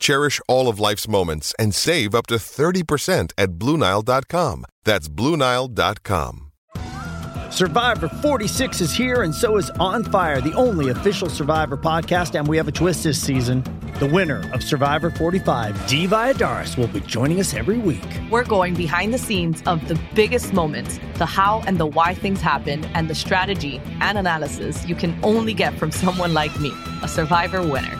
Cherish all of life's moments and save up to 30% at BlueNile.com. That's BlueNile.com. Survivor 46 is here, and so is On Fire, the only official Survivor podcast. And we have a twist this season. The winner of Survivor 45, Dee Valladares, will be joining us every week. We're going behind the scenes of the biggest moments, the how and the why things happen, and the strategy and analysis you can only get from someone like me, a Survivor winner.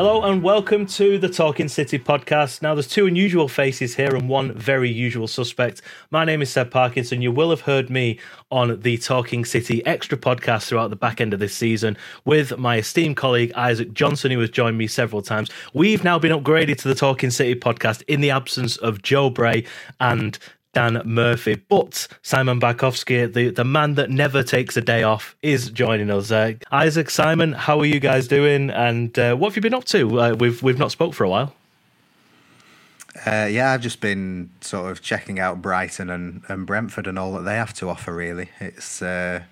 Hello and welcome to the Talking City podcast. Now, there's two unusual faces here and one very usual suspect. My name is Seb Parkinson. You will have heard me on the Talking City extra podcast throughout the back end of this season with my esteemed colleague Isaac Johnson, who has joined me several times. We've now been upgraded to the Talking City podcast in the absence of Joe Bray and Dan Murphy. But Simon Bajkowski, the, the man that never takes a day off, is joining us. Uh, Isaac, Simon, how are you guys doing? And uh, what have you been up to? Uh, we've we've not spoke for a while. Uh, yeah, I've just been sort of checking out Brighton and, and Brentford and all that they have to offer. Really, it's uh,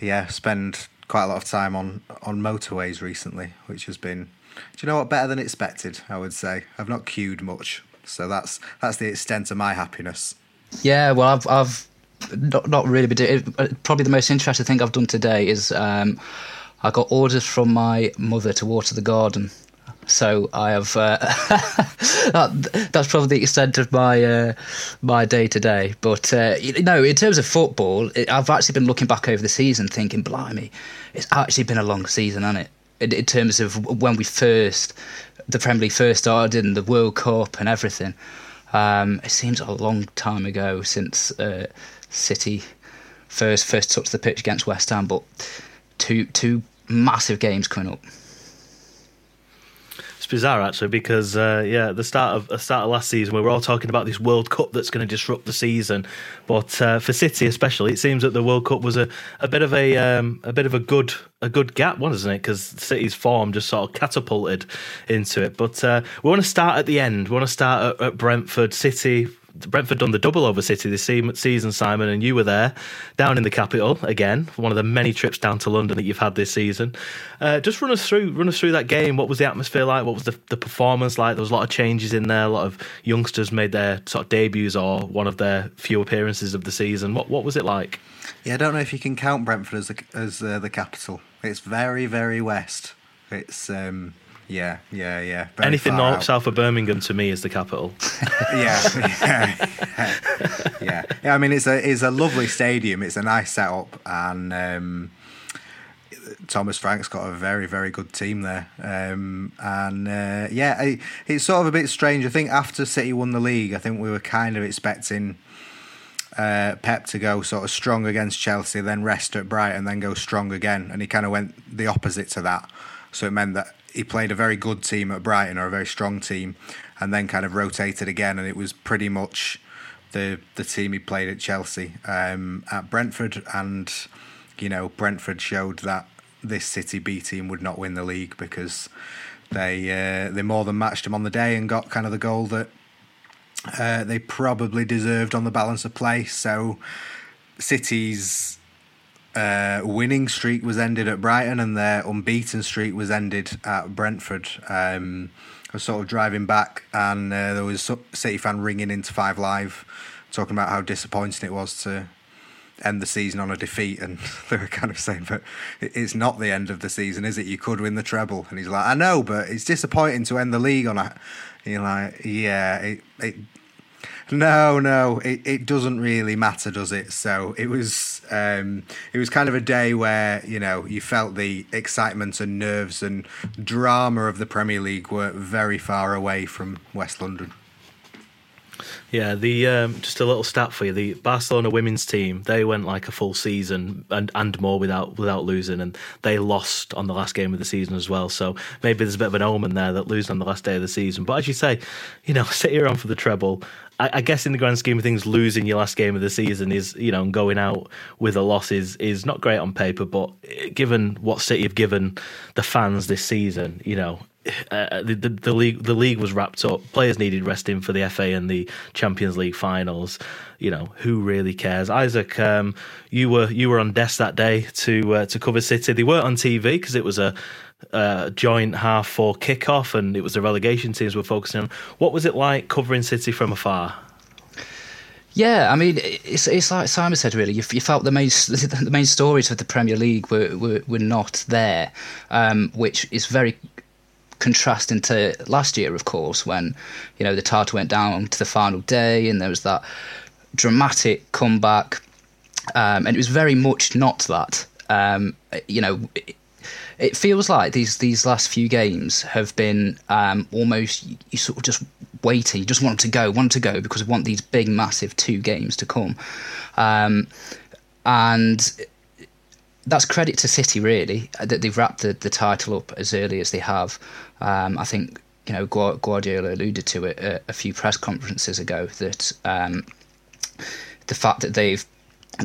yeah, spend quite a lot of time on on motorways recently, which has been, do you know what, better than expected. I would say I've not queued much, so that's that's the extent of my happiness. Yeah, well, I've I've not not really been doing. It. Probably the most interesting thing I've done today is um, I got orders from my mother to water the garden. So I have. Uh, that, that's probably the extent of my uh, my day today. But uh, you know, in terms of football, it, I've actually been looking back over the season, thinking, "Blimey, it's actually been a long season, hasn't it?" In, in terms of when we first, the Premier League first started, and the World Cup and everything. Um, it seems a long time ago since uh, City first first touched the pitch against West Ham, but two two massive games coming up. Bizarre actually because uh, yeah, the start of the start of last season, we were all talking about this World Cup that's going to disrupt the season. But uh, for City especially, it seems that the World Cup was a, a bit of a um, a bit of a good a good gap, wasn't it? Because City's form just sort of catapulted into it. But uh, we want to start at the end. We want to start at, at Brentford City Brentford done the double over City this season, Simon, and you were there down in the capital again. One of the many trips down to London that you've had this season. Uh, just run us through, run us through that game. What was the atmosphere like? What was the, the performance like? There was a lot of changes in there. A lot of youngsters made their sort of debuts or one of their few appearances of the season. What what was it like? Yeah, I don't know if you can count Brentford as the, as uh, the capital. It's very very west. It's um, yeah, yeah, yeah. Very Anything north, south of Birmingham to me is the capital. yeah, yeah, yeah, yeah. I mean, it's a it's a lovely stadium. It's a nice setup, and um, Thomas Frank's got a very very good team there. Um, and uh, yeah, it's sort of a bit strange. I think after City won the league, I think we were kind of expecting. Uh, Pep to go sort of strong against Chelsea, then rest at Brighton, then go strong again, and he kind of went the opposite to that. So it meant that he played a very good team at Brighton or a very strong team, and then kind of rotated again, and it was pretty much the the team he played at Chelsea um, at Brentford, and you know Brentford showed that this City B team would not win the league because they uh, they more than matched him on the day and got kind of the goal that uh, they probably deserved on the balance of play. So City's uh, winning streak was ended at Brighton and their unbeaten streak was ended at Brentford. Um, I was sort of driving back, and uh, there was a City fan ringing into Five Live, talking about how disappointing it was to end the season on a defeat, and they were kind of saying, "But it's not the end of the season, is it? You could win the treble." And he's like, "I know, but it's disappointing to end the league on a." You're like, "Yeah, it, it no, no, it, it doesn't really matter, does it? So it was um, it was kind of a day where you know you felt the excitement and nerves and drama of the Premier League were very far away from West London. Yeah, the um, just a little stat for you: the Barcelona women's team they went like a full season and, and more without without losing, and they lost on the last game of the season as well. So maybe there's a bit of an omen there that losing on the last day of the season. But as you say, you know, sit here on for the treble. I, I, guess in the grand scheme of things, losing your last game of the season is you know going out with a loss is is not great on paper, but given what City have given the fans this season, you know uh, the, the, the league the league was wrapped up. Players needed resting for the FA and the Champions League finals. You know who really cares? Isaac, um, you were you were on desk that day to uh, to cover City. They weren't on TV because it was a uh, joint half four kickoff and it was the relegation teams were focusing on. What was it like covering City from afar? Yeah, I mean, it's it's like Simon said. Really, you, you felt the main the main stories of the Premier League were were, were not there, um, which is very contrasting to last year, of course, when you know the title went down to the final day and there was that dramatic comeback, um, and it was very much not that. Um, you know, it, it, feels like these these last few games have been um, almost you sort of just waiting. You just want to go, want to go because we want these big, massive two games to come, um, and that's credit to City really that they've wrapped the, the title up as early as they have. Um, I think you know Guardiola alluded to it a, a few press conferences ago that um, the fact that they've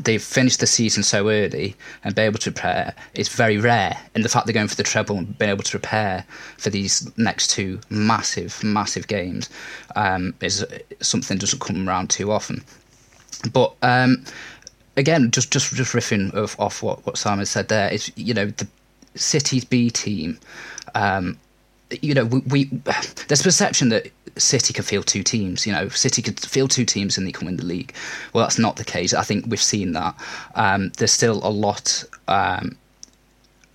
they've finished the season so early and been able to prepare is very rare. And the fact they're going for the treble and being able to prepare for these next two massive, massive games um, is something that doesn't come around too often. But um, again, just just just riffing off, off what what Simon said there is, you know, the City's B team. Um, you know, we, we there's perception that City could field two teams. You know, City could field two teams and they can win the league. Well, that's not the case. I think we've seen that. Um, there's still a lot um,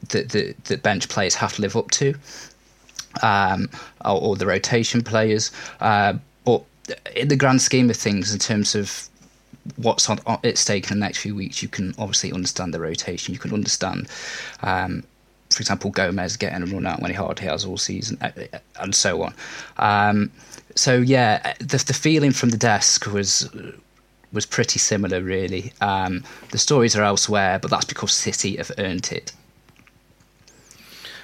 that the, the bench players have to live up to, um, or, or, the rotation players. Uh, but in the grand scheme of things, in terms of what's on, at stake in the next few weeks, you can obviously understand the rotation. You can understand um, for example, Gomez getting a run out when he hardly has all season, uh, uh, and so on. Um, so yeah, the the feeling from the desk was was pretty similar, really. Um, the stories are elsewhere, but that's because City have earned it.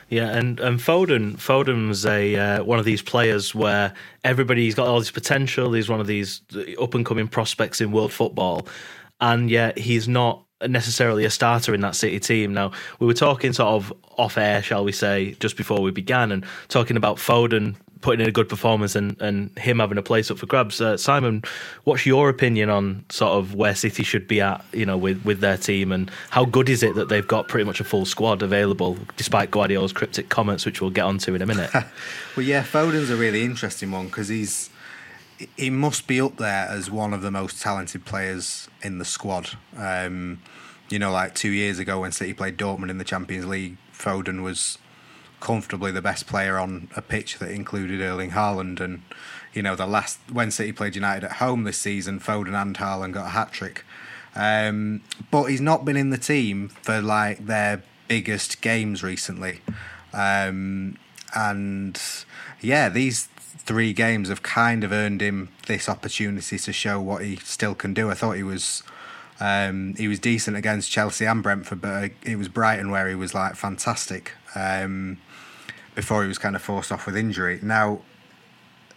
Yeah, and, and Foden Foden's a uh, one of these players where everybody's got all this potential. He's one of these up and coming prospects in world football, and yet he's not necessarily a starter in that City team. Now, we were talking sort of off air, shall we say, just before we began, and talking about Foden putting in a good performance and, and him having a place up for grabs. Uh, Simon, what's your opinion on sort of where City should be at, you know, with, with their team, and how good is it that they've got pretty much a full squad available, despite Guardiola's cryptic comments, which we'll get onto in a minute? well, yeah, Foden's a really interesting one because he's he must be up there as one of the most talented players in the squad. Um, you know, like two years ago when City played Dortmund in the Champions League, Foden was comfortably the best player on a pitch that included Erling Haaland. And, you know, the last, when City played United at home this season, Foden and Haaland got a hat trick. Um, but he's not been in the team for like their biggest games recently. Um, and yeah, these three games have kind of earned him this opportunity to show what he still can do. I thought he was um, he was decent against Chelsea and Brentford, but it was Brighton where he was like fantastic um, before he was kind of forced off with injury. Now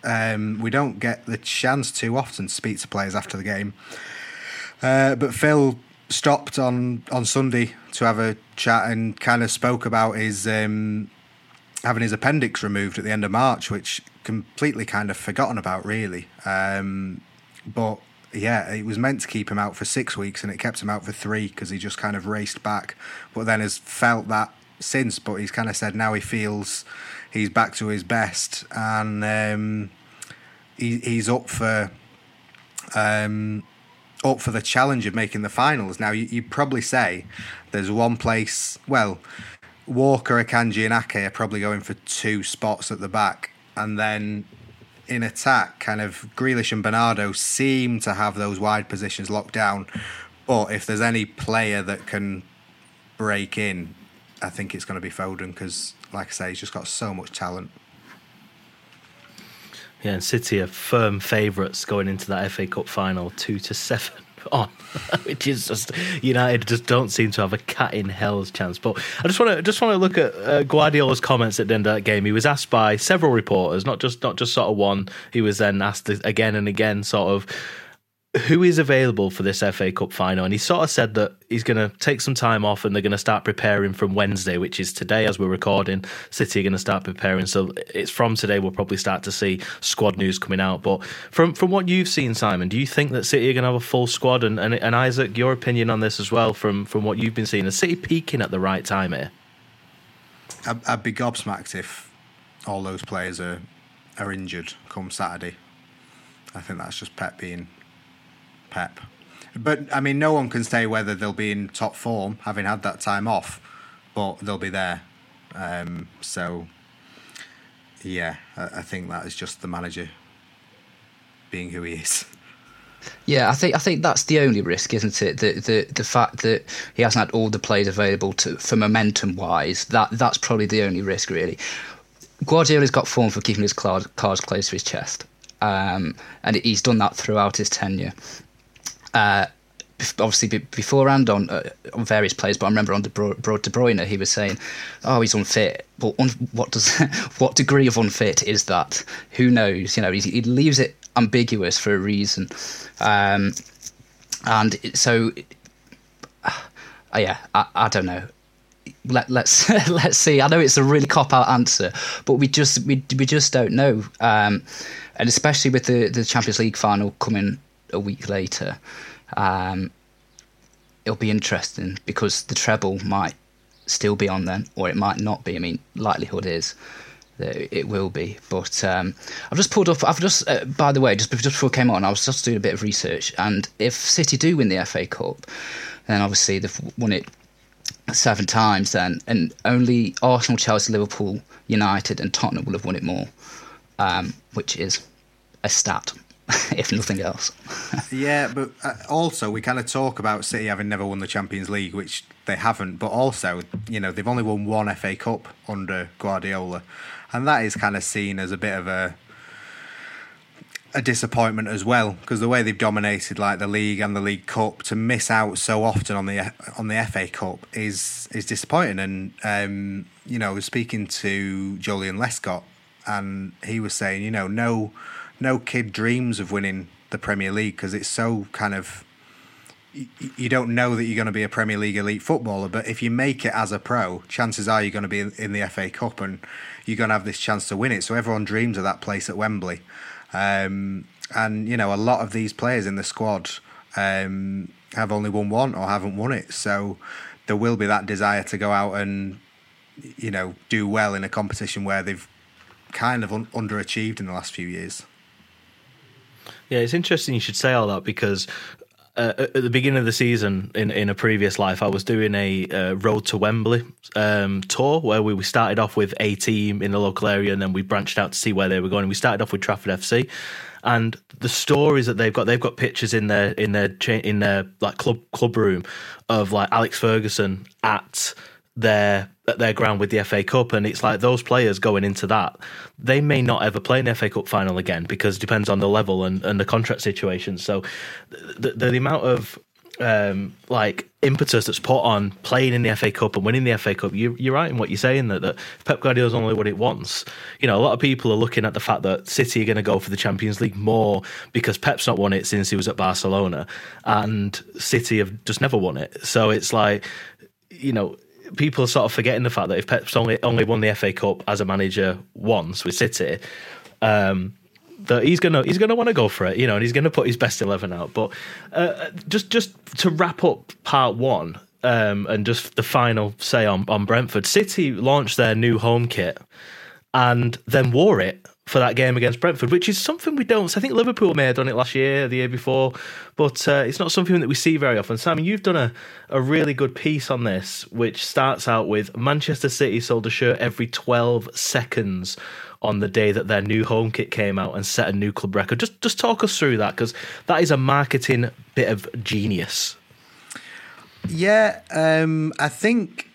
um, we don't get the chance too often to speak to players after the game, uh, but Phil stopped on on Sunday to have a chat and kind of spoke about his um, having his appendix removed at the end of March, which completely kind of forgotten about, really. Um, but yeah, it was meant to keep him out for six weeks, and it kept him out for three because he just kind of raced back. But then has felt that since. But he's kind of said now he feels he's back to his best, and um, he, he's up for um, up for the challenge of making the finals. Now, you, would probably say there's one place. Well, Walker, Akanji, and Ake are probably going for two spots at the back, and then in attack, kind of Grealish and Bernardo seem to have those wide positions locked down. But if there's any player that can break in, I think it's going to be Foden because, like I say, he's just got so much talent. Yeah, and City are firm favourites going into that FA Cup final, two to seven on, which is just United just don't seem to have a cat in hell's chance. But I just want to just want to look at uh, Guardiola's comments at the end of that game. He was asked by several reporters, not just not just sort of one. He was then asked again and again, sort of who is available for this FA Cup final, and he sort of said that he's going to take some time off, and they're going to start preparing from Wednesday, which is today as we're recording. City are going to start preparing, so it's from today we'll probably start to see squad news coming out. But from from what you've seen, Simon, do you think that City are going to have a full squad? And, and, and Isaac, your opinion on this as well, from from what you've been seeing, is City peaking at the right time here? I'd, be gobsmacked if all those players are are injured come Saturday. I think that's just Pep being Pep. But I mean, no one can say whether they'll be in top form, having had that time off, but they'll be there. Um, so, yeah, I, I think that is just the manager being who he is. Yeah, I think I think that's the only risk, isn't it? The the the fact that he hasn't had all the players available to for momentum wise. That that's probably the only risk, really. Guardiola's got form for keeping his cards close to his chest, um, and he's done that throughout his tenure uh, obviously beforehand on uh, on various players, but I remember on De, Bro- De Bruyne he was saying, "Oh, he's unfit." But un- what does what degree of unfit is that? Who knows? You know, he leaves it ambiguous for a reason, um, and so uh, yeah, I, I don't know. Let, let's let's see. I know it's a really cop out answer, but we just we we just don't know, um, and especially with the the Champions League final coming a week later, um, it'll be interesting because the treble might still be on then, or it might not be. I mean, likelihood is that it will be. But um, I've just pulled up. I've just, uh, by the way, just just before I came on, I was just doing a bit of research, and if City do win the FA Cup, then obviously they've won it seven times. Then, and only Arsenal, Chelsea, Liverpool, United, and Tottenham will have won it more, um, which is a stat. if nothing else. yeah, but uh, also we kind of talk about City having never won the Champions League, which they haven't. But also, you know, they've only won one FA Cup under Guardiola, and that is kind of seen as a bit of a a disappointment as well because the way they've dominated like the league and the League Cup to miss out so often on the on the FA Cup is is disappointing. And um, you know, I was speaking to Joleon Lescott, and he was saying, you know, no no kid dreams of winning the Premier League because it's so kind of you don't know that you're going to be a Premier League elite footballer, but if you make it as a pro, chances are you're going to be in the FA Cup and you're going to have this chance to win it. So everyone dreams of that place at Wembley. Um, and, you know, a lot of these players in the squad um, have only won one or haven't won it. So there will be that desire to go out and, you know, do well in a competition where they've kind of un- underachieved in the last few years. Yeah, it's interesting you should say all that because uh, at the beginning of the season, in, in a previous life, I was doing a uh, road to Wembley um, tour where we, we started off with a team in the local area and then we branched out to see where they were going. We started off with Trafford FC, and the stories that they've got, they've got pictures in their in their in their like club club room of like Alex Ferguson at their at their ground with the FA Cup, and it's like those players going into that, they may not ever play an FA Cup final again because it depends on the level and, and the contract situation. So the, the, the amount of um, like impetus that's put on playing in the FA Cup and winning the FA Cup, you, you're right in what you're saying that, that Pep Guardiola's only what it wants. You know, a lot of people are looking at the fact that City are going to go for the Champions League more because Pep's not won it since he was at Barcelona, and City have just never won it. So it's like, you know, people are sort of forgetting the fact that if Pep's only only won the FA Cup as a manager once with City, um, that he's gonna he's gonna want to go for it, you know, and he's gonna put his best eleven out. But uh, just just to wrap up part one. Um, and just the final say on, on Brentford City launched their new home kit and then wore it for that game against Brentford, which is something we don't. I think Liverpool may have done it last year, the year before, but uh, it's not something that we see very often. Simon, you've done a, a really good piece on this, which starts out with Manchester City sold a shirt every 12 seconds on the day that their new home kit came out and set a new club record. Just just talk us through that because that is a marketing bit of genius. Yeah, um, I think.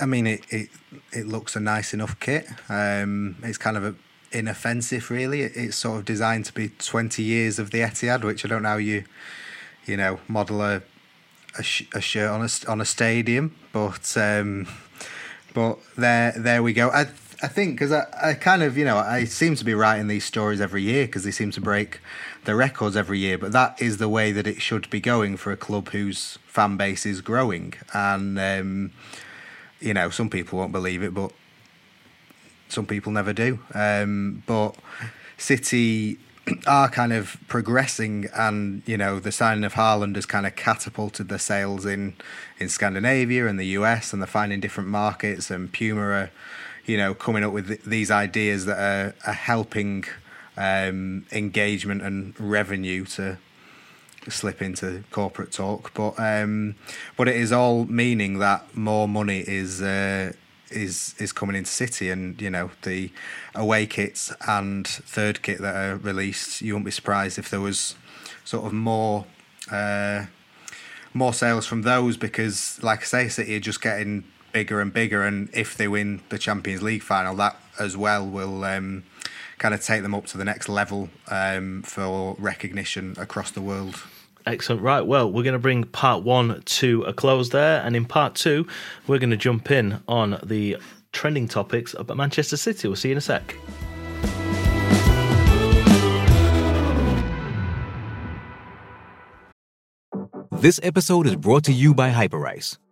I mean, it, it it looks a nice enough kit. Um, it's kind of a inoffensive, really. It's sort of designed to be twenty years of the Etihad, which I don't know how you, you know, model a a, sh- a shirt on a on a stadium, but um, but there there we go. I I think because I, I kind of you know I seem to be writing these stories every year because they seem to break the records every year, but that is the way that it should be going for a club whose fan base is growing, and um, you know some people won't believe it, but some people never do. Um, but City are kind of progressing, and you know the signing of Haaland has kind of catapulted the sales in in Scandinavia and the US, and they're finding different markets. And Puma are, you know, coming up with these ideas that are, are helping um, engagement and revenue to slip into corporate talk. But um, but it is all meaning that more money is. Uh, is is coming into City, and you know the away kits and third kit that are released. You won't be surprised if there was sort of more uh, more sales from those because, like I say, City are just getting bigger and bigger, and if they win the Champions League final, that as well will. Um, kind of take them up to the next level um, for recognition across the world. Excellent. Right. Well, we're going to bring part one to a close there. And in part two, we're going to jump in on the trending topics about Manchester City. We'll see you in a sec. This episode is brought to you by Hyperice,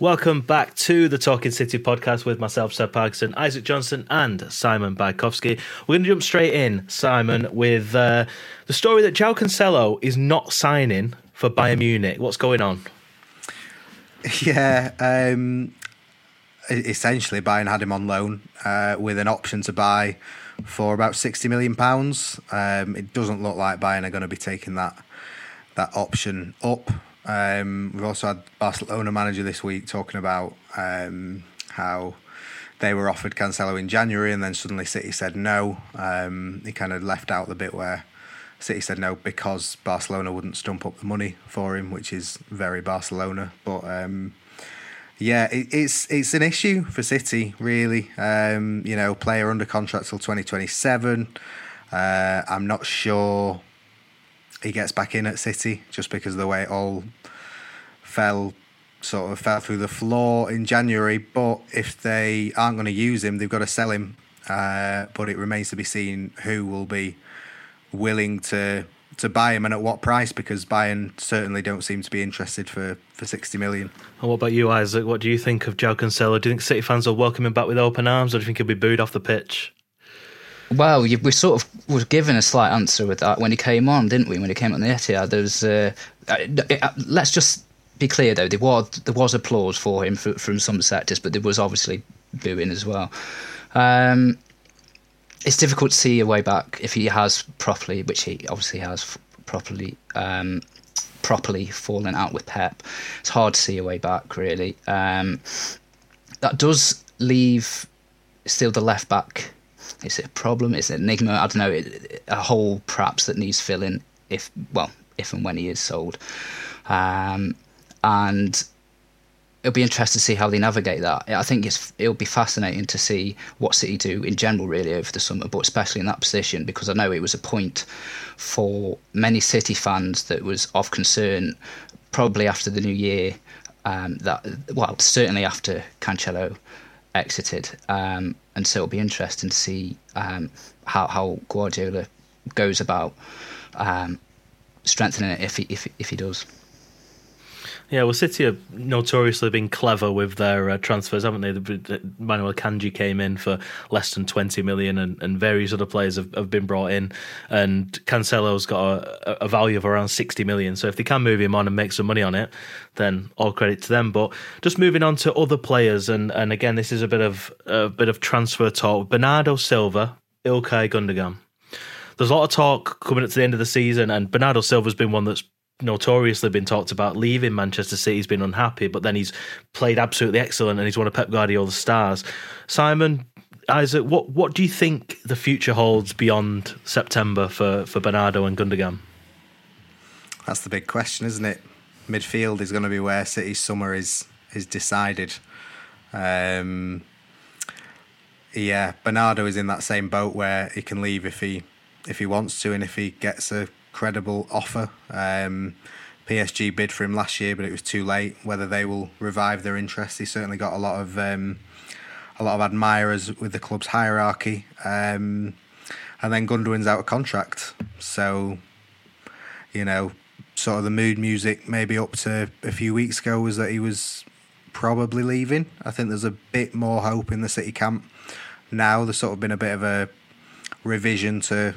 Welcome back to the Talking City podcast with myself, Seb Parkinson, Isaac Johnson, and Simon Bajkowski. We're going to jump straight in, Simon, with uh, the story that João Cancelo is not signing for Bayern Munich. What's going on? Yeah, um, essentially, Bayern had him on loan uh, with an option to buy for about sixty million pounds. Um, it doesn't look like Bayern are going to be taking that that option up. Um, we've also had Barcelona manager this week talking about um, how they were offered Cancelo in January and then suddenly City said no. Um, he kind of left out the bit where City said no because Barcelona wouldn't stump up the money for him, which is very Barcelona. But um, yeah, it, it's it's an issue for City really. Um, you know, player under contract till twenty twenty seven. Uh, I'm not sure he gets back in at City just because of the way it all fell sort of fell through the floor in January. But if they aren't going to use him, they've got to sell him. Uh, but it remains to be seen who will be willing to to buy him and at what price because Bayern certainly don't seem to be interested for, for 60 million. And what about you, Isaac? What do you think of João Cancelo? Do you think City fans will welcome him back with open arms or do you think he'll be booed off the pitch? Well, we sort of were given a slight answer with that when he came on, didn't we? When he came on the Etihad, there was. Uh, uh, let's just be clear though, there was there was applause for him for, from some sectors, but there was obviously booing as well. Um, it's difficult to see a way back if he has properly, which he obviously has properly, um, properly fallen out with Pep. It's hard to see a way back, really. Um, that does leave still the left back is it a problem? Is it an enigma? I don't know. A hole perhaps that needs filling if well if and when he is sold. Um, and it'll be interesting to see how they navigate that. I think it'll be fascinating to see what City do in general, really, over the summer, but especially in that position because I know it was a point for many City fans that was of concern, probably after the new year. Um, that well, certainly after Cancelo exited, um, and so it'll be interesting to see um, how how Guardiola goes about um, strengthening it if he if if he does. Yeah, well, City have notoriously been clever with their uh, transfers, haven't they? The, Manuel Akanji came in for less than 20 million, and, and various other players have, have, been brought in. And Cancelo's got a, a, value of around 60 million. So if they can move him on and make some money on it, then all credit to them. But just moving on to other players, and, and again, this is a bit of a bit of transfer talk. Bernardo Silva, Ilkay Gundogan. There's a lot of talk coming up to the end of the season, and Bernardo Silva's been one that's notoriously been talked about leaving Manchester City. He's been unhappy, but then he's played absolutely excellent and he's one of Pep Guardiola's stars. Simon, Isaac, what what do you think the future holds beyond September for, for Bernardo and Gundogan? That's the big question, isn't it? Midfield is going to be where City's summer is is decided. Um, yeah, Bernardo is in that same boat where he can leave if he if he wants to and if he gets a credible offer. Um, PSG bid for him last year, but it was too late. Whether they will revive their interest, he certainly got a lot of um, a lot of admirers with the club's hierarchy. Um, and then Gundogan's out of contract, so you know, sort of the mood music maybe up to a few weeks ago was that he was probably leaving. I think there's a bit more hope in the City camp now. There's sort of been a bit of a revision to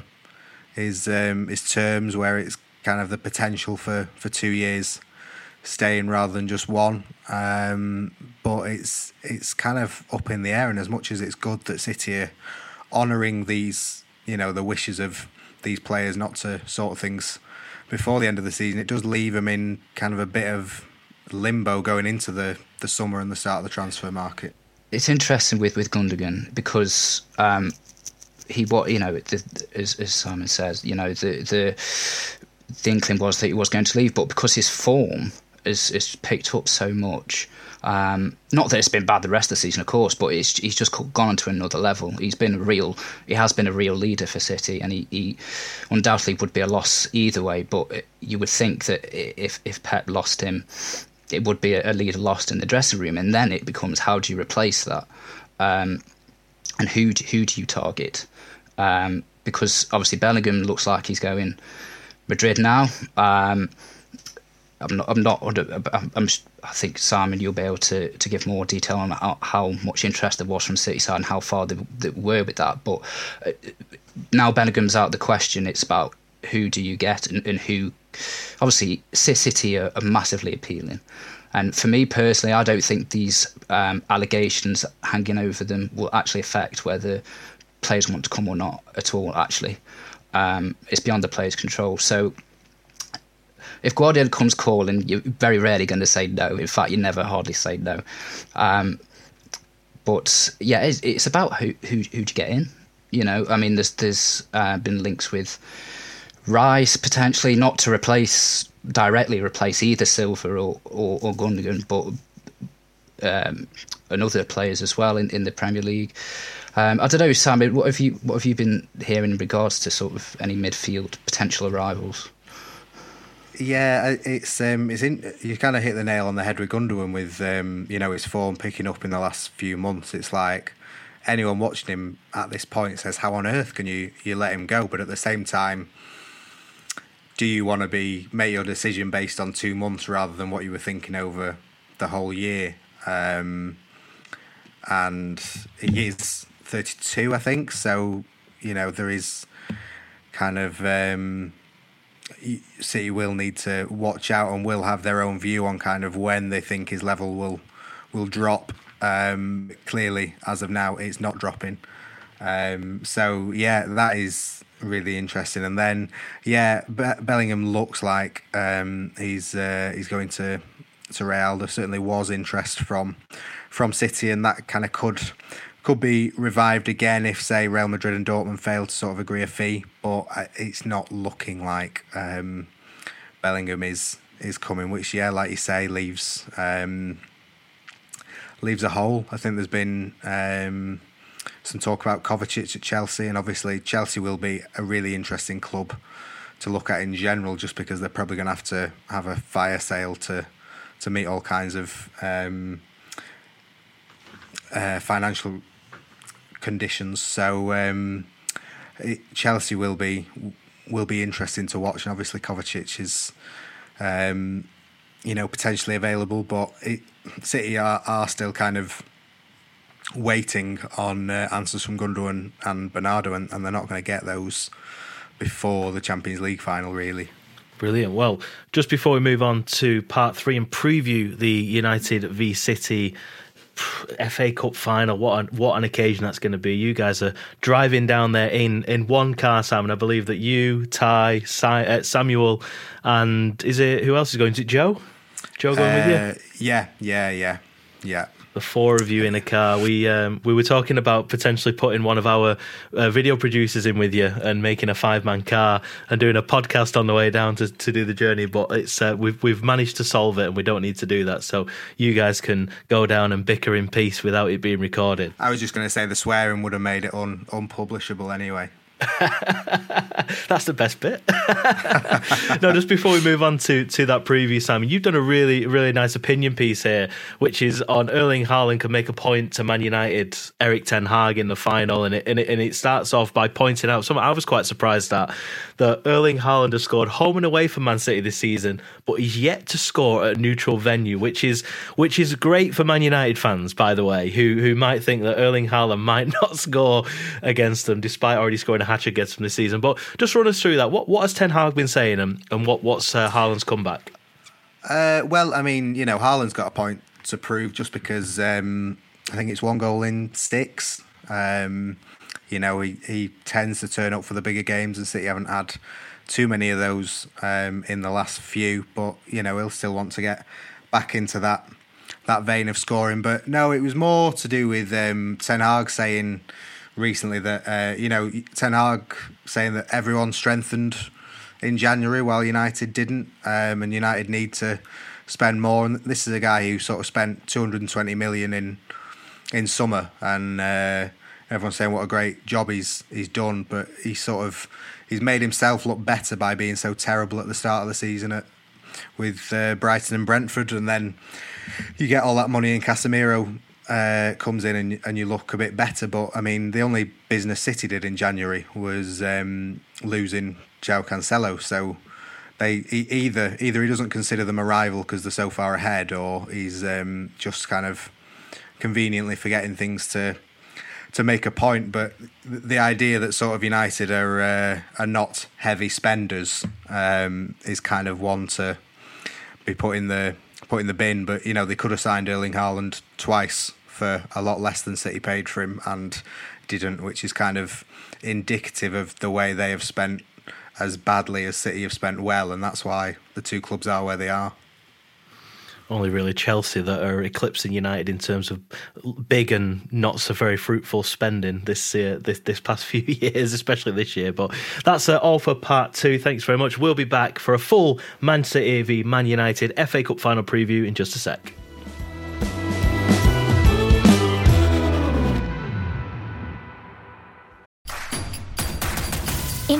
his um, his terms where it's kind of the potential for, for two years staying rather than just one. Um, but it's it's kind of up in the air, and as much as it's good that City are honouring these, you know, the wishes of these players not to sort of things before the end of the season, it does leave them in kind of a bit of limbo going into the, the summer and the start of the transfer market. It's interesting with, with Gundogan because um, he what you know the, as, as Simon says you know the the the inkling was that he was going to leave, but because his form is is picked up so much. Um, not that it's been bad the rest of the season, of course, but he's just gone on to another level. He's been a real, he has been a real leader for City, and he, he undoubtedly would be a loss either way. But you would think that if if Pep lost him, it would be a leader lost in the dressing room, and then it becomes how do you replace that, um, and who who do you target? um, because obviously Bellingham looks like he's going Madrid now. Um, I'm not. I'm not. I'm, I'm, i think Simon, you'll be able to, to give more detail on how, how much interest there was from City side and how far they, they were with that. But uh, now Bellingham's out of the question. It's about who do you get and, and who. Obviously, City are, are, massively appealing. And for me personally, I don't think these um, allegations hanging over them will actually affect whether players want to come or not at all. Actually, um, it's beyond the player's control. So if Guardiola comes calling, you're very rarely going to say no. In fact, you never hardly say no. Um, but yeah, it's, it's, about who who who you get in. You know, I mean, there's there's uh, been links with Rice potentially not to replace directly replace either Silva or or, or Gundogan, but um, and other players as well in, in the Premier League. Um, I don't know, Sam. What have you what have you been hearing in regards to sort of any midfield potential arrivals? Yeah, it's um, it's in, you kind of hit the nail on the head with Gundogan with um, you know his form picking up in the last few months. It's like anyone watching him at this point says, "How on earth can you you let him go?" But at the same time, do you want to be make your decision based on two months rather than what you were thinking over the whole year? Um, and he is 32, I think. So, you know, there is kind of um, City will need to watch out and will have their own view on kind of when they think his level will will drop. Um, clearly, as of now, it's not dropping. Um, so yeah, that is really interesting. And then yeah, Be- Bellingham looks like um, he's uh, he's going to to Real. There certainly was interest from from City, and that kind of could could be revived again if, say, Real Madrid and Dortmund fail to sort of agree a fee. But it's not looking like um, Bellingham is is coming, which yeah, like you say, leaves um, leaves a hole. I think there's been um, some talk about Kovacic at Chelsea, and obviously Chelsea will be a really interesting club to look at in general, just because they're probably going to have to have a fire sale to to meet all kinds of um, uh, financial conditions. So um, it, Chelsea will be will be interesting to watch, and obviously Kovacic is, um, you know, potentially available, but it, City are, are still kind of waiting on uh, answers from Gundogan and Bernardo, and, and they're not going to get those before the Champions League final, really. Brilliant. Well, just before we move on to part three and preview the United v City FA Cup final. What an, what an occasion that's going to be. You guys are driving down there in, in one car, Sam, and I believe that you, Ty, uh, Samuel, and is it who else is going? Is it Joe? Joe going uh, with you? Uh, yeah, yeah, yeah, yeah the four of you in a car. We um, we were talking about potentially putting one of our uh, video producers in with you and making a five man car and doing a podcast on the way down to, to do the journey. But it's uh, we've we've managed to solve it and we don't need to do that. So you guys can go down and bicker in peace without it being recorded. I was just going to say the swearing would have made it un- unpublishable anyway. That's the best bit. no, just before we move on to, to that preview, Simon, you've done a really, really nice opinion piece here, which is on Erling Haaland can make a point to Man United, Erik Ten Hag in the final. And it, and it, and it starts off by pointing out something I was quite surprised at that Erling Haaland has scored home and away for Man City this season, but he's yet to score at a neutral venue, which is which is great for Man United fans, by the way, who who might think that Erling Haaland might not score against them despite already scoring a hat gets from this season. But just run us through that. What what has Ten Hag been saying, and, and what what's uh, Haaland's comeback? Uh, well, I mean, you know, Haaland's got a point to prove just because um, I think it's one goal in six. Um, you know, he, he tends to turn up for the bigger games, and City haven't had too many of those um, in the last few. But you know, he'll still want to get back into that that vein of scoring. But no, it was more to do with um, Ten Hag saying recently that uh, you know Ten Hag saying that everyone strengthened in January while United didn't, um, and United need to spend more. And this is a guy who sort of spent 220 million in in summer, and uh, everyone's saying what a great job he's he's done, but he sort of he's made himself look better by being so terrible at the start of the season at with uh, Brighton and Brentford, and then you get all that money in Casemiro uh, comes in and and you look a bit better. But I mean, the only business City did in January was um, losing João Cancelo, so. They either either he doesn't consider them a rival because they're so far ahead, or he's um, just kind of conveniently forgetting things to to make a point, but the idea that sort of United are uh, are not heavy spenders um, is kind of one to be put in the put in the bin. But you know they could have signed Erling Haaland twice for a lot less than City paid for him and didn't, which is kind of indicative of the way they have spent as badly as City have spent well, and that's why the two clubs are where they are only really Chelsea that are eclipsing United in terms of big and not so very fruitful spending this uh, this this past few years, especially this year. But that's uh, all for part two. Thanks very much. We'll be back for a full Man City v Man United FA Cup final preview in just a sec.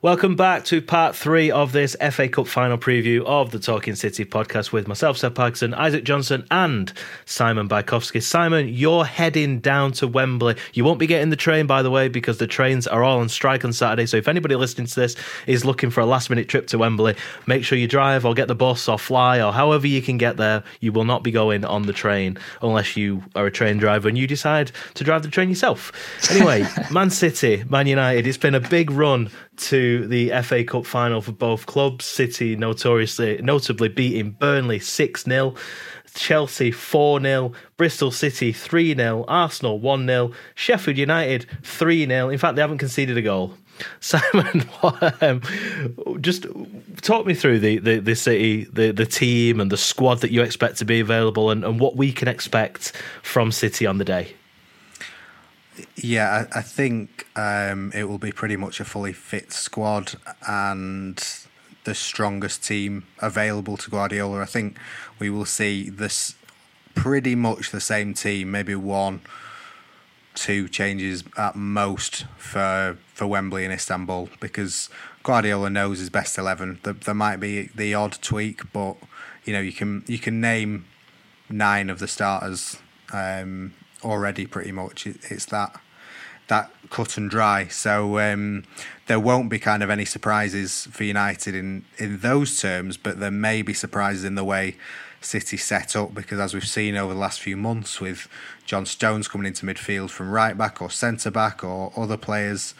Welcome back to part three of this FA Cup final preview of the Talking City podcast with myself, Seb Parkinson, Isaac Johnson, and Simon Bajkowski. Simon, you're heading down to Wembley. You won't be getting the train, by the way, because the trains are all on strike on Saturday. So if anybody listening to this is looking for a last minute trip to Wembley, make sure you drive or get the bus or fly or however you can get there. You will not be going on the train unless you are a train driver and you decide to drive the train yourself. Anyway, Man City, Man United, it's been a big run to the FA Cup final for both clubs. City notoriously, notably beating Burnley 6 0. Chelsea 4 0, Bristol City 3 0, Arsenal 1 0, Sheffield United 3 0. In fact, they haven't conceded a goal. Simon, um, just talk me through the, the, the city, the, the team, and the squad that you expect to be available, and, and what we can expect from City on the day. Yeah, I, I think um, it will be pretty much a fully fit squad and the strongest team available to Guardiola. I think we will see this pretty much the same team, maybe one, two changes at most for for Wembley and Istanbul because Guardiola knows his best eleven. There, there might be the odd tweak, but you know you can you can name nine of the starters um, already pretty much. It's that that cut and dry. So um, there won't be kind of any surprises for United in in those terms, but there may be surprises in the way City set up because as we've seen over the last few months with John Stones coming into midfield from right back or centre back or other players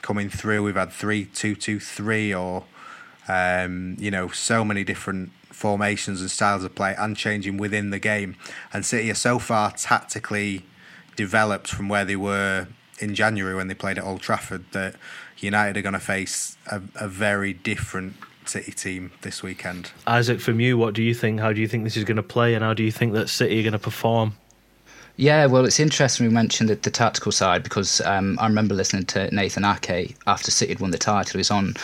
coming through, we've had three two two three or um, you know so many different formations and styles of play and changing within the game. And City are so far tactically developed from where they were in January when they played at Old Trafford that United are going to face a, a very different City team this weekend. Isaac, from you, what do you think? How do you think this is going to play, and how do you think that City are going to perform? Yeah, well, it's interesting we mentioned the, the tactical side because um, I remember listening to Nathan Ake after City had won the title. He was on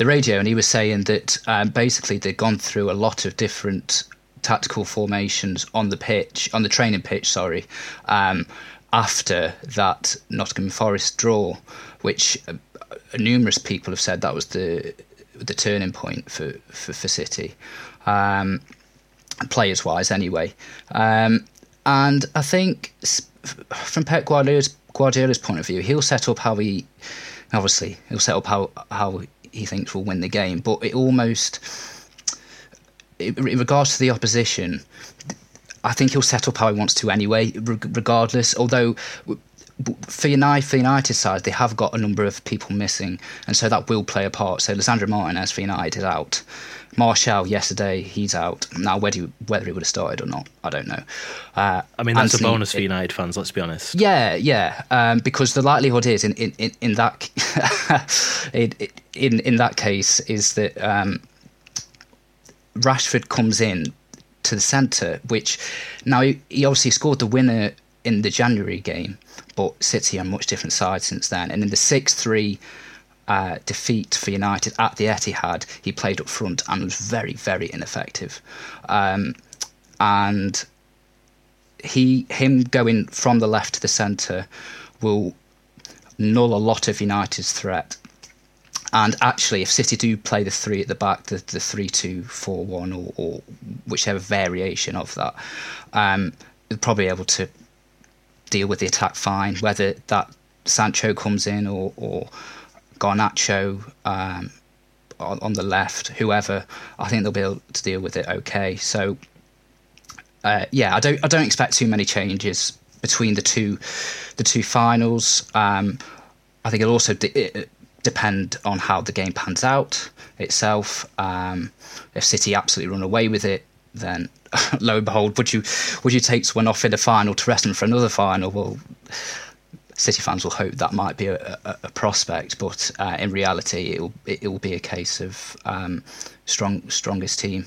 the radio and he was saying that um, basically they'd gone through a lot of different tactical formations on the pitch, on the training pitch, sorry, um, after that Nottingham Forest draw, which uh, numerous people have said that was the the turning point for for, for City, um, players wise anyway. Um, and I think from Pep Guardiola's, Guardiola's point of view, he'll set up how he obviously he'll set up how how he thinks will win the game, but it almost in regards to the opposition, I think he'll set up how he wants to anyway, regardless. Although for United, for side, they have got a number of people missing, and so that will play a part. So Lisandro Martinez for United is out. Martial yesterday, he's out. Now whether he, whether he would have started or not, I don't know. Uh, I mean, that's Antony, a bonus for United fans. Let's be honest. Yeah, yeah, um, because the likelihood is in in, in, in that in, in in that case is that um, Rashford comes in to the centre, which now he, he obviously scored the winner in the January game, but City are much different side since then. And in the 6 3 uh, defeat for United at the Etihad, he played up front and was very, very ineffective. Um, and he him going from the left to the centre will null a lot of United's threat and actually, if City do play the three at the back, the, the three two four one or, or whichever variation of that, um, they'll probably able to deal with the attack fine. Whether that Sancho comes in or, or Garnacho um, on, on, the left, whoever, I think they'll be able to deal with it okay. So, uh, yeah, I don't I don't expect too many changes between the two the two finals. Um, I think it'll also. De- depend on how the game pans out itself. Um, if City absolutely run away with it, then lo and behold, would you would you take someone off in a final to rest them for another final? Well, City fans will hope that might be a, a, a prospect, but uh, in reality, it will it will be a case of um, strong strongest team.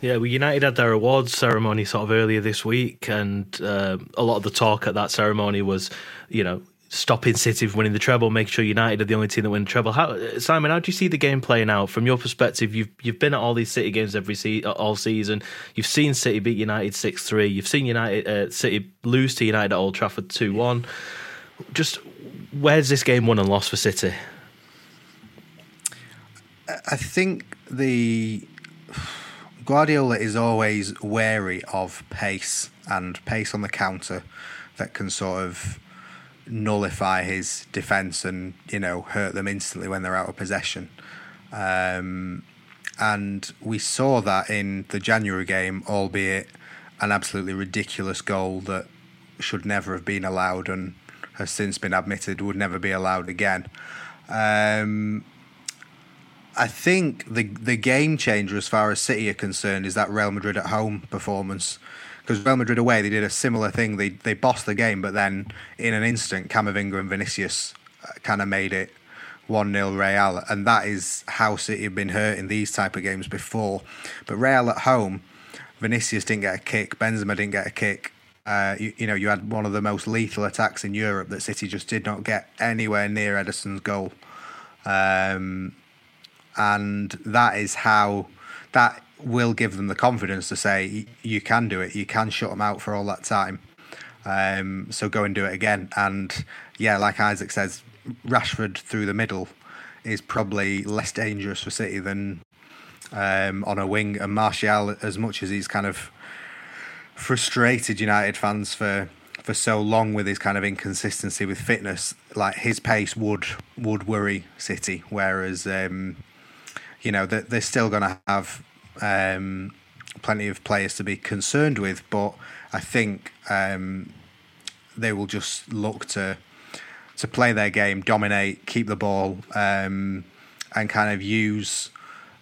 Yeah, well, United had their awards ceremony sort of earlier this week, and uh, a lot of the talk at that ceremony was, you know, stopping City from winning the treble, making sure United are the only team that win the treble. How, Simon, how do you see the game playing out from your perspective? You've you've been at all these City games every se- all season. You've seen City beat United six three. You've seen United uh, City lose to United at Old Trafford two one. Just where's this game won and lost for City? I think the Guardiola is always wary of pace and pace on the counter that can sort of nullify his defence and you know hurt them instantly when they're out of possession. Um, and we saw that in the January game, albeit an absolutely ridiculous goal that should never have been allowed and has since been admitted would never be allowed again. Um, I think the the game changer as far as City are concerned is that Real Madrid at home performance because Real Madrid away they did a similar thing. They they bossed the game, but then in an instant, Camavinga and Vinicius uh, kind of made it one 0 Real, and that is how City have been hurt in these type of games before. But Real at home, Vinicius didn't get a kick, Benzema didn't get a kick. Uh, you, you know, you had one of the most lethal attacks in Europe that City just did not get anywhere near Ederson's goal. Um, and that is how that will give them the confidence to say you can do it, you can shut them out for all that time. Um, so go and do it again. And yeah, like Isaac says, Rashford through the middle is probably less dangerous for City than um, on a wing. And Martial, as much as he's kind of frustrated United fans for for so long with his kind of inconsistency with fitness, like his pace would would worry City. Whereas, um, you know, they're, they're still going to have um, plenty of players to be concerned with, but I think um, they will just look to to play their game, dominate, keep the ball, um, and kind of use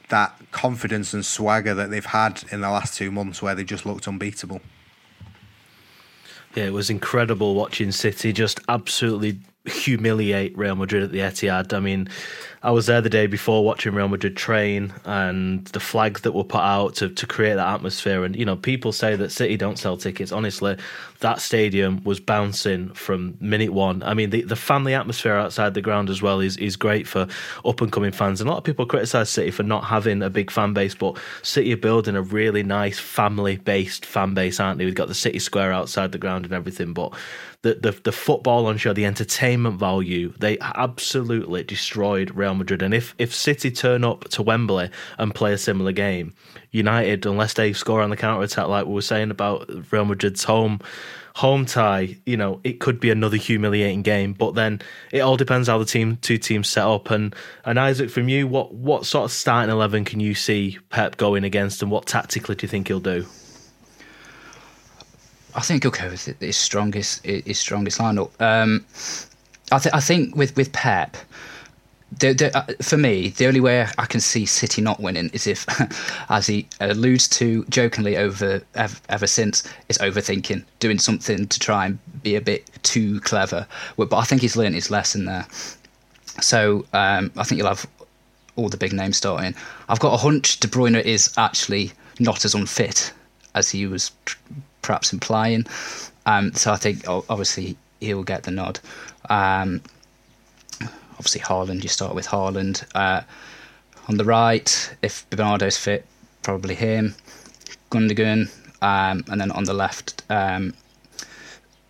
that confidence and swagger that they've had in the last two months, where they just looked unbeatable. Yeah, it was incredible watching City just absolutely humiliate Real Madrid at the Etihad. I mean, I was there the day before watching Real Madrid train and the flags that were put out to, to create that atmosphere. And, you know, people say that City don't sell tickets. Honestly, that stadium was bouncing from minute one. I mean, the, the family atmosphere outside the ground as well is, is great for up and coming fans. And a lot of people criticise City for not having a big fan base, but City are building a really nice family based fan base, aren't they? We've got the City Square outside the ground and everything. But the, the, the football on show, the entertainment value, they absolutely destroyed Real Madrid. And if, if City turn up to Wembley and play a similar game, United, unless they score on the counter attack, like we were saying about Real Madrid's home home tie, you know, it could be another humiliating game. But then it all depends how the team two teams set up. And and Isaac, from you, what what sort of starting eleven can you see Pep going against, and what tactically do you think he'll do? I think he'll go with his strongest his strongest lineup. Um, I, th- I think with with Pep, the, the, uh, for me, the only way I can see City not winning is if, as he alludes to jokingly over ever, ever, since, is overthinking, doing something to try and be a bit too clever. But I think he's learned his lesson there. So um, I think you'll have all the big names starting. I've got a hunch De Bruyne is actually not as unfit as he was perhaps implying. Um, so I think obviously he'll get the nod. Um, obviously Haaland, you start with Haaland. Uh, on the right, if Bernardo's fit, probably him. Gundogan, um, and then on the left, um,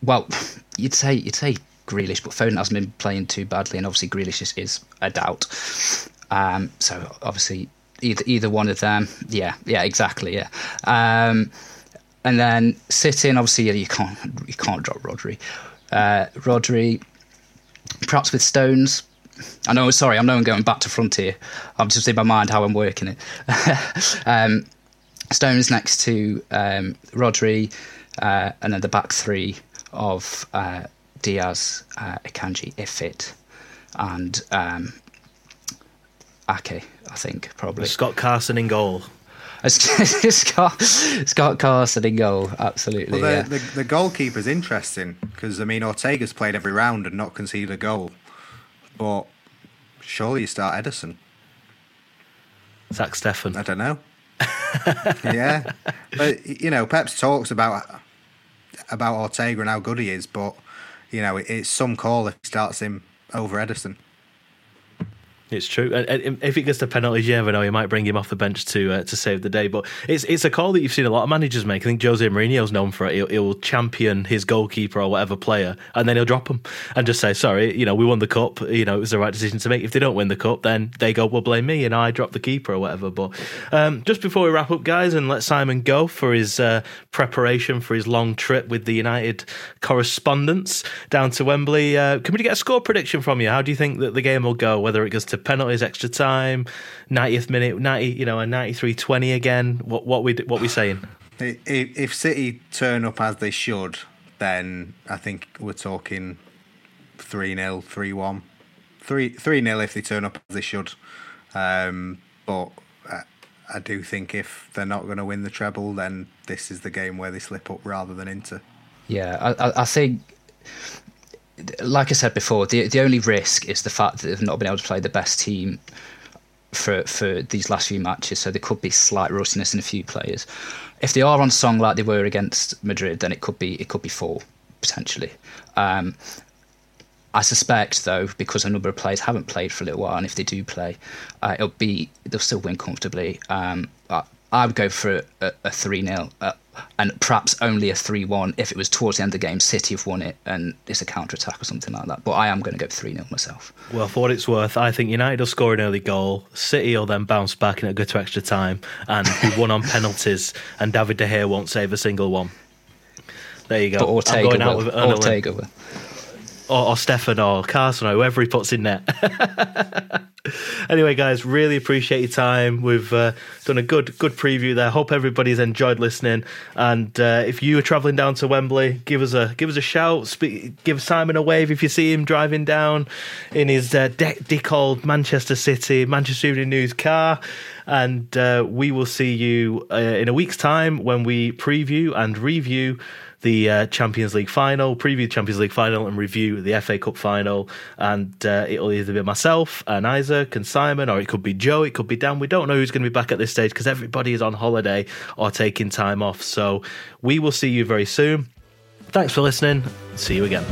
well, you'd say you'd say Grealish, but Foden hasn't been playing too badly, and obviously Grealish is, is a doubt. Um, so obviously either either one of them, yeah, yeah, exactly, yeah. Um, and then sitting, obviously you can't you can't drop Rodri. Uh, Rodri, perhaps with Stones, I know, sorry, I know I'm going back to frontier. I'm just in my mind how I'm working it. um, Stones next to um, Rodri, uh, and then the back three of uh, Dias, uh, Akanji, if fit, and um, Ake, I think, probably. Scott Carson in goal. Scott, Scott Carson in goal, absolutely. Well, yeah. the, the, the goalkeeper's interesting because I mean Ortega's played every round and not conceded a goal, but surely you start Ederson. Zach Steffen. I don't know. yeah, but you know, Pep's talks about about Ortega and how good he is, but you know, it, it's some call if he starts him over Ederson. It's true. And if it gets to penalties, you never know. He might bring him off the bench to uh, to save the day. But it's it's a call that you've seen a lot of managers make. I think Jose Mourinho's known for it. He'll, he'll champion his goalkeeper or whatever player, and then he'll drop him and just say, "Sorry, you know, we won the cup. You know, it was the right decision to make. If they don't win the cup, then they go, well, blame me, and I drop the keeper or whatever." But um, just before we wrap up, guys, and let Simon go for his uh, preparation for his long trip with the United correspondents down to Wembley, uh, can we get a score prediction from you? How do you think that the game will go? Whether it goes to penalties, extra time, 90th minute, 90, you know, a 93-20 again. What what we what we saying? If City turn up as they should, then I think we're talking 3-0, 3-1. 3 3-0 if they turn up as they should. Um, but I, I do think if they're not going to win the treble, then this is the game where they slip up rather than Inter. Yeah, I, I think like I said before, the the only risk is the fact that they've not been able to play the best team for for these last few matches. So there could be slight rustiness in a few players. If they are on song like they were against Madrid, then it could be it could be four potentially. Um, I suspect, though, because a number of players haven't played for a little while, and if they do play, uh, it'll be they'll still win comfortably. Um, I, I, would go for a, three 0 uh, and perhaps only a 3 1 if it was towards the end of the game. City have won it and it's a counter attack or something like that. But I am going to go 3 0 myself. Well, for what it's worth, I think United will score an early goal. City will then bounce back and it'll go to extra time and be won on penalties, and David De Gea won't save a single one. There you go. But Ortega I'm going out will. with Ortega will or, or Steffen or Carson or whoever he puts in net. anyway, guys, really appreciate your time. We've uh, done a good good preview there. Hope everybody's enjoyed listening. And uh, if you are travelling down to Wembley, give us a give us a shout. Speak, give Simon a wave if you see him driving down in his uh, decalled Manchester City Manchester Evening News car. And uh, we will see you uh, in a week's time when we preview and review the uh, Champions League final, preview Champions League final, and review the FA Cup final. And uh, it'll either be myself and Isaac and Simon, or it could be Joe, it could be Dan. We don't know who's going to be back at this stage because everybody is on holiday or taking time off. So we will see you very soon. Thanks for listening. See you again.